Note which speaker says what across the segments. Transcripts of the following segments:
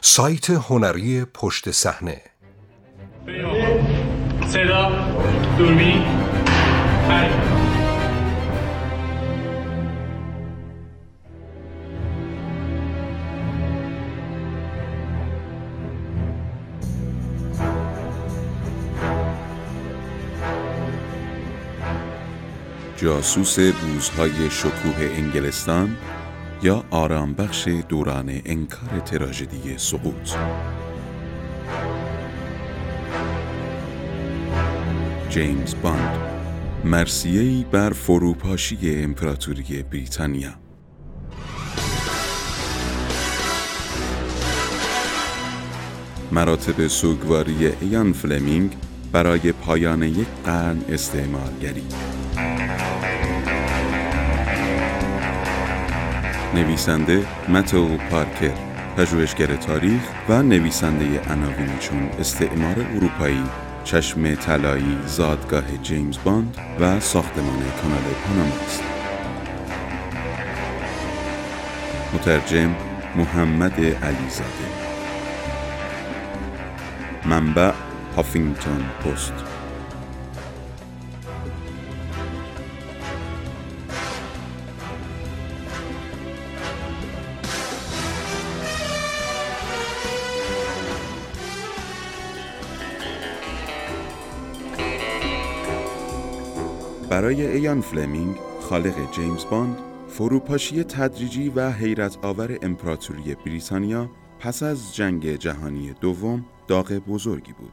Speaker 1: سایت هنری پشت صحنه.
Speaker 2: صدا دوربین.
Speaker 3: جاسوس روزهای شکوه انگلستان یا آرامبخش دوران انکار تراژدی سقوط. جیمز باند مرسیهی بر فروپاشی امپراتوری بریتانیا. مراتب سوگواری ایان فلمینگ برای پایان یک قرن استعمارگری. نویسنده متو پارکر پژوهشگر تاریخ و نویسنده عناوینی چون استعمار اروپایی. چشم طلایی زادگاه جیمز باند و ساختمان کانال پاناما است. مترجم محمد علیزاده. منبع هافینگتون پست. برای ایان فلمینگ خالق جیمز باند فروپاشی تدریجی و حیرت آور امپراتوری بریتانیا پس از جنگ جهانی دوم داغ بزرگی بود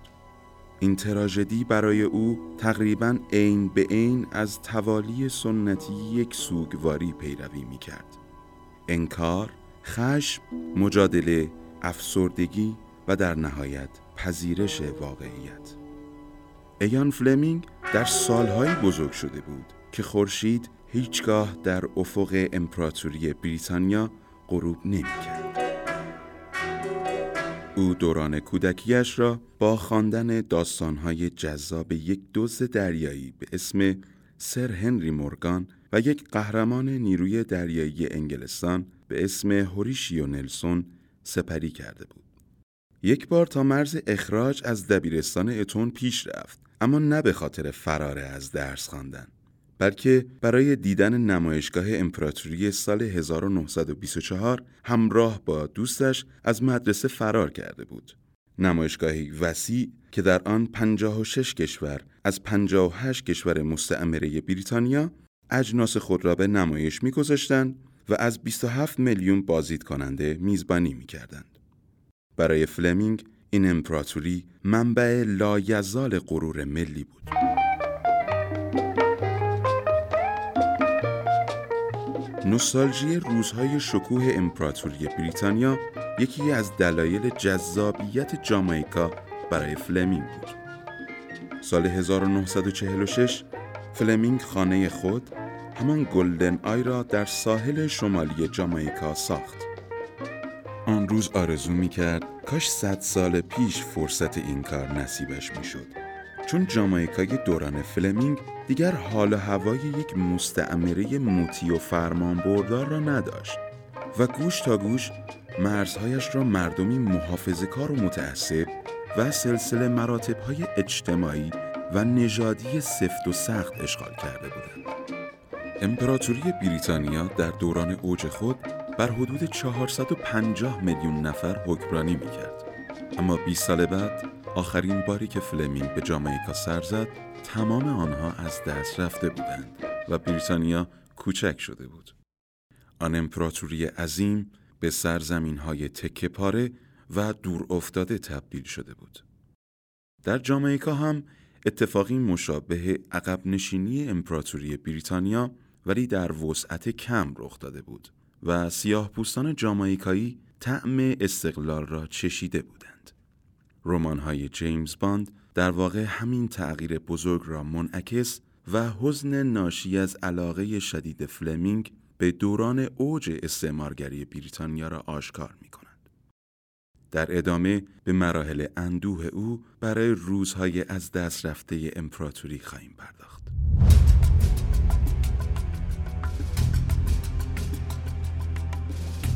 Speaker 3: این تراژدی برای او تقریبا عین به عین از توالی سنتی یک سوگواری پیروی می کرد. انکار، خشم، مجادله، افسردگی و در نهایت پذیرش واقعیت. ایان فلمینگ در سالهایی بزرگ شده بود که خورشید هیچگاه در افق امپراتوری بریتانیا غروب نمی‌کرد. او دوران کودکیش را با خواندن داستانهای جذاب یک دوز دریایی به اسم سر هنری مورگان و یک قهرمان نیروی دریایی انگلستان به اسم هوریشیو نلسون سپری کرده بود. یک بار تا مرز اخراج از دبیرستان اتون پیش رفت اما نه به خاطر فرار از درس خواندن بلکه برای دیدن نمایشگاه امپراتوری سال 1924 همراه با دوستش از مدرسه فرار کرده بود. نمایشگاهی وسیع که در آن 56 کشور از 58 کشور مستعمره بریتانیا اجناس خود را به نمایش میگذاشتند و از 27 میلیون بازدید کننده میزبانی می‌کردند. برای فلمینگ این امپراتوری منبع لایزال غرور ملی بود. نوستالژی روزهای شکوه امپراتوری بریتانیا یکی از دلایل جذابیت جامایکا برای فلمینگ بود. سال 1946 فلمینگ خانه خود همان گلدن آی را در ساحل شمالی جامایکا ساخت. آن روز آرزو می کرد کاش صد سال پیش فرصت این کار نصیبش می شد. چون جامایکای دوران فلمینگ دیگر حال و هوای یک مستعمره مطیع و فرمان بردار را نداشت و گوش تا گوش مرزهایش را مردمی محافظه کار و متعصب و سلسله مراتب های اجتماعی و نژادی سفت و سخت اشغال کرده بودند. امپراتوری بریتانیا در دوران اوج خود بر حدود 450 میلیون نفر حکمرانی می‌کرد. اما 20 سال بعد آخرین باری که فلمینگ به جامائیکا سر زد تمام آنها از دست رفته بودند و بریتانیا کوچک شده بود. آن امپراتوری عظیم به سرزمین های تکه پاره و دور افتاده تبدیل شده بود. در جامائیکا هم اتفاقی مشابه عقب نشینی امپراتوری بریتانیا ولی در وسعت کم رخ داده بود و سیاه پوستان جامائیکایی طعم استقلال را چشیده بودند. رمان های جیمز باند در واقع همین تغییر بزرگ را منعکس و حزن ناشی از علاقه شدید فلمینگ به دوران اوج استعمارگری بریتانیا را آشکار می کند. در ادامه به مراحل اندوه او برای روزهای از دست رفته امپراتوری خواهیم پرداخت.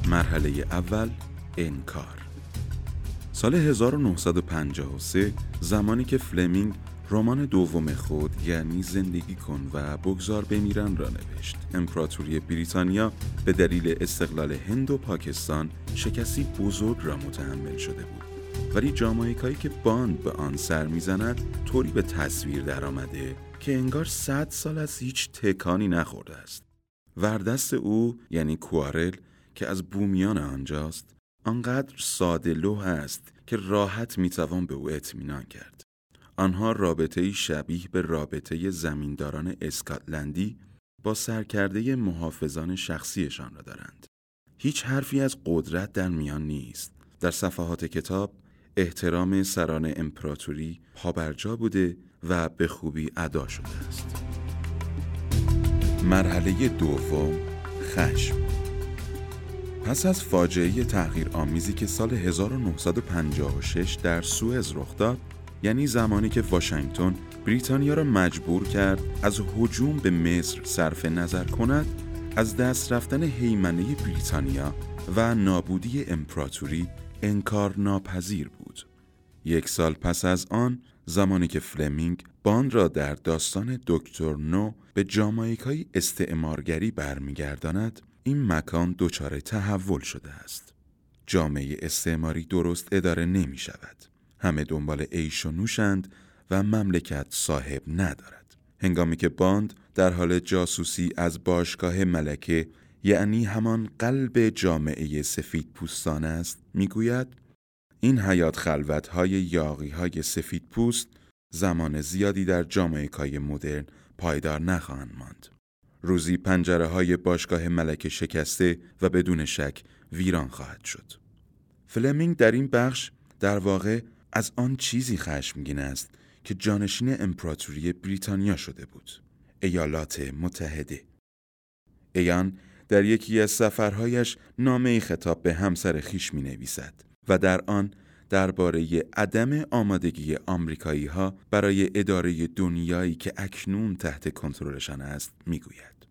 Speaker 3: مرحله اول انکار. سال 1953 زمانی که فلمینگ رمان دوم خود یعنی زندگی کن و بگذار بمیرن را نوشت. امپراتوری بریتانیا به دلیل استقلال هند و پاکستان شکستی بزرگ را متحمل شده بود. ولی جامایکایی که باند به آن سر می‌زند طوری به تصویر درآمده که انگار صد سال از هیچ تکانی نخورده است. وردست او یعنی کوارل که از بومیان آنجاست آنقدر ساده لوح است که راحت می‌توان به او اطمینان کرد آنها رابطه شبیه به رابطه زمینداران اسکاتلندی با سرکرده محافظان شخصیشان را دارند. هیچ حرفی از قدرت در میان نیست. در صفحات کتاب احترام سران امپراتوری پابرجا بوده و به خوبی ادا شده است. مرحله دوم خشم پس از فاجعه تغییر آمیزی که سال 1956 در سوئز رخ داد یعنی زمانی که واشنگتن بریتانیا را مجبور کرد از هجوم به مصر صرف نظر کند از دست رفتن حیمنه بریتانیا و نابودی امپراتوری انکار ناپذیر بود. یک سال پس از آن زمانی که فلمینگ باند را در داستان دکتر نو به جامایکای استعمارگری برمیگرداند این مکان دچار تحول شده است. جامعه استعماری درست اداره نمی شود همه دنبال عیش و نوشند و مملکت صاحب ندارد. هنگامی که باند در حال جاسوسی از باشگاه ملکه یعنی همان قلب جامعه سفید پوستان است می‌گوید این حیات خلوت های یاقی های سفید پوست زمان زیادی در جامعه مدرن پایدار نخواهند ماند. روزی پنجره های باشگاه ملکه شکسته و بدون شک ویران خواهد شد. فلمینگ در این بخش در واقع از آن چیزی خشمگین است که جانشین امپراتوری بریتانیا شده بود ایالات متحده ایان در یکی از سفرهایش نامه خطاب به همسر خیش می نویسد و در آن درباره عدم آمادگی آمریکایی ها برای اداره دنیایی که اکنون تحت کنترلشان است می‌گوید.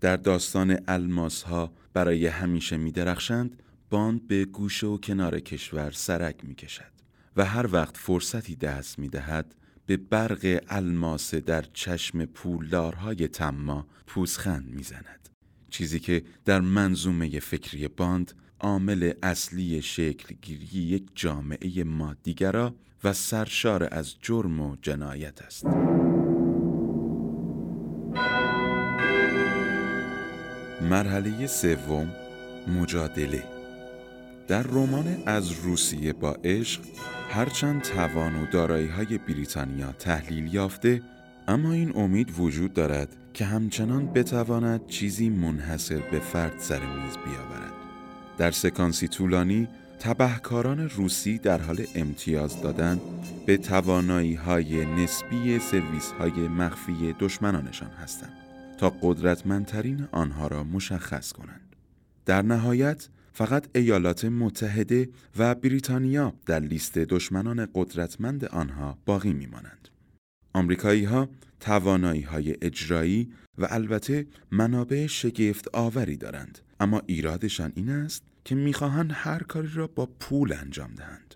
Speaker 3: در داستان الماس ها برای همیشه می درخشند باند به گوشه و کنار کشور سرک می کشد. و هر وقت فرصتی دست می دهد به برق الماس در چشم پولدارهای تما پوزخند می‌زند چیزی که در منظومه فکری باند عامل اصلی شکلگیری یک جامعه مادیگرا و سرشار از جرم و جنایت است. مرحله سوم مجادله. در رمان از روسیه با عشق هرچند توان و دارایی های بریتانیا تحلیل یافته اما این امید وجود دارد که همچنان بتواند چیزی منحصر به فرد سر میز بیاورد. در سکانسی طولانی تبهکاران روسی در حال امتیاز دادن به توانایی های نسبی سرویس های مخفی دشمنانشان هستند تا قدرتمندترین آنها را مشخص کنند در نهایت فقط ایالات متحده و بریتانیا در لیست دشمنان قدرتمند آنها باقی میمانند. آمریکایی ها توانایی های اجرایی و البته منابع شگفت آوری دارند اما ایرادشان این است که می‌خواهند هر کاری را با پول انجام دهند.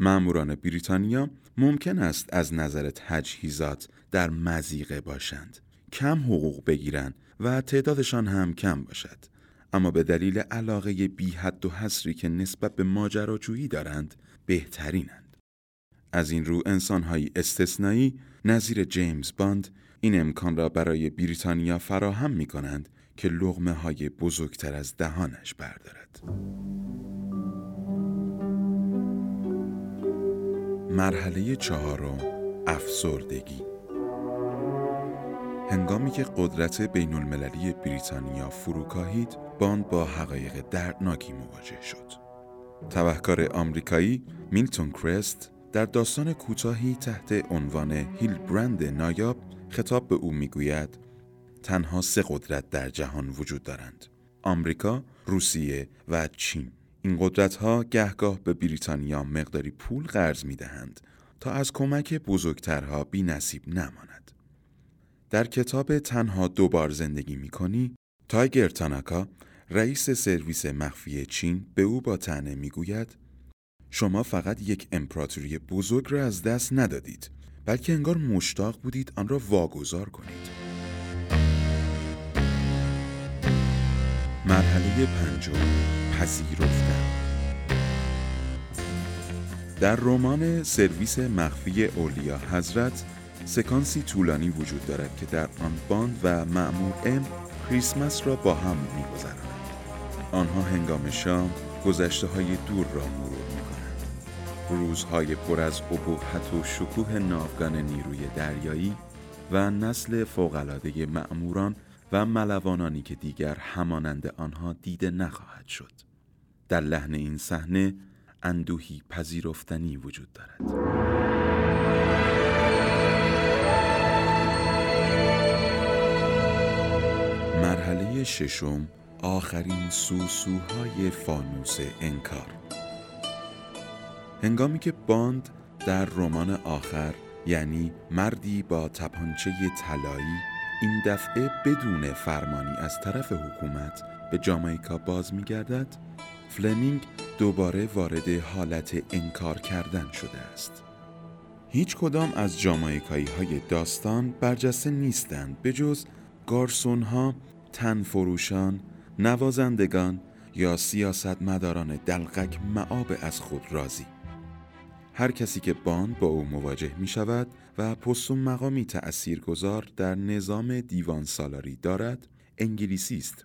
Speaker 3: ماموران بریتانیا ممکن است از نظر تجهیزات در مزیقه باشند کم حقوق بگیرند و تعدادشان هم کم باشد اما به دلیل علاقه بی حد و حسری که نسبت به ماجراجویی دارند بهترینند. از این رو انسانهایی استثنایی نظیر جیمز باند این امکان را برای بریتانیا فراهم می کنند که لغمه های بزرگتر از دهانش بردارد. مرحله چهارم افسردگی هنگامی که قدرت بین المللی بریتانیا فروکاهید باند با حقایق دردناکی مواجه شد. تبهکار آمریکایی میلتون کرست در داستان کوتاهی تحت عنوان هیل برند نایاب خطاب به او می‌گوید تنها سه قدرت در جهان وجود دارند آمریکا، روسیه و چین این قدرت ها گهگاه به بریتانیا مقداری پول قرض می دهند تا از کمک بزرگترها بی نصیب نماند. در کتاب تنها دوبار زندگی می کنی تایگر تاناکا رئیس سرویس مخفی چین به او با تنه می‌گوید شما فقط یک امپراتوری بزرگ را از دست ندادید بلکه انگار مشتاق بودید آن را واگذار کنید مرحله پنجم پذیرفتن در رمان سرویس مخفی اولیا حضرت سکانسی طولانی وجود دارد که در آن باند و معمور ام کریسمس را با هم میگذرانند آنها هنگام شام گذشته های دور را مرور می کنند. روزهای پر از ابهت و شکوه ناوگان نیروی دریایی و نسل فوقلاده معموران و ملوانانی که دیگر همانند آنها دیده نخواهد شد. در لحن این صحنه اندوهی پذیرفتنی وجود دارد. مرحله ششم آخرین سوسوهای فانوس انکار هنگامی که باند در رمان آخر یعنی مردی با تپانچه طلایی این دفعه بدون فرمانی از طرف حکومت به جامایکا باز میگردد فلمینگ دوباره وارد حالت انکار کردن شده است. هیچ کدام از جامایکایی های داستان برجسته نیستند به جز گارسون ها، تنفروشان، نوازندگان یا سیاستمداران دلقک معاب از خود راضی. هر کسی که باند با او مواجه می شود و پست و مقامی تأثیر گذار در نظام دیوان سالاری دارد انگلیسی است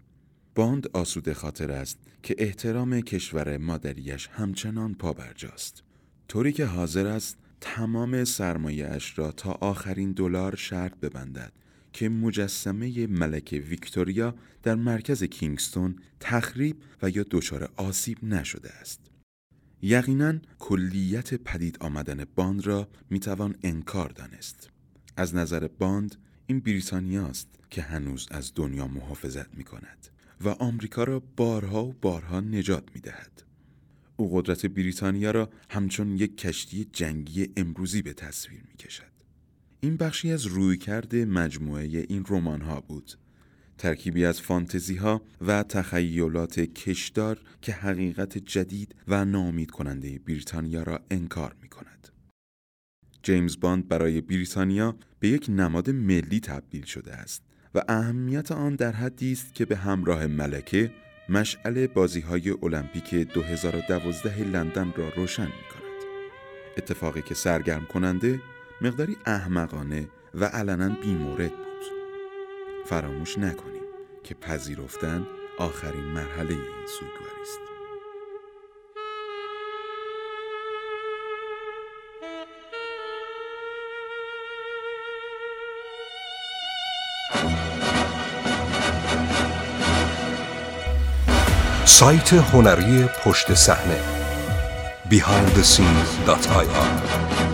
Speaker 3: باند آسوده خاطر است که احترام کشور مادریش همچنان پابرجاست طوری که حاضر است تمام سرمایه اش را تا آخرین دلار شرط ببندد که مجسمه ملکه ویکتوریا در مرکز کینگستون تخریب و یا دچار آسیب نشده است. یقینا کلیت پدید آمدن باند را می‌توان انکار دانست. از نظر باند این بریتانیاست که هنوز از دنیا محافظت می کند و آمریکا را بارها و بارها نجات می دهد. او قدرت بریتانیا را همچون یک کشتی جنگی امروزی به تصویر می کشد. این بخشی از رویکرد مجموعه این رمان ها بود ترکیبی از فانتزی ها و تخیلات کشدار که حقیقت جدید و نامید کننده بریتانیا را انکار می کند. جیمز باند برای بریتانیا به یک نماد ملی تبدیل شده است و اهمیت آن در حدی است که به همراه ملکه مشعل بازی های المپیک 2012 لندن را روشن می کند. اتفاقی که سرگرم کننده مقداری احمقانه و علنا بیمورد فراموش نکنیم که پذیرفتن آخرین مرحله این سوگواری است.
Speaker 1: سایت هنری پشت صحنه behindthescenes.ir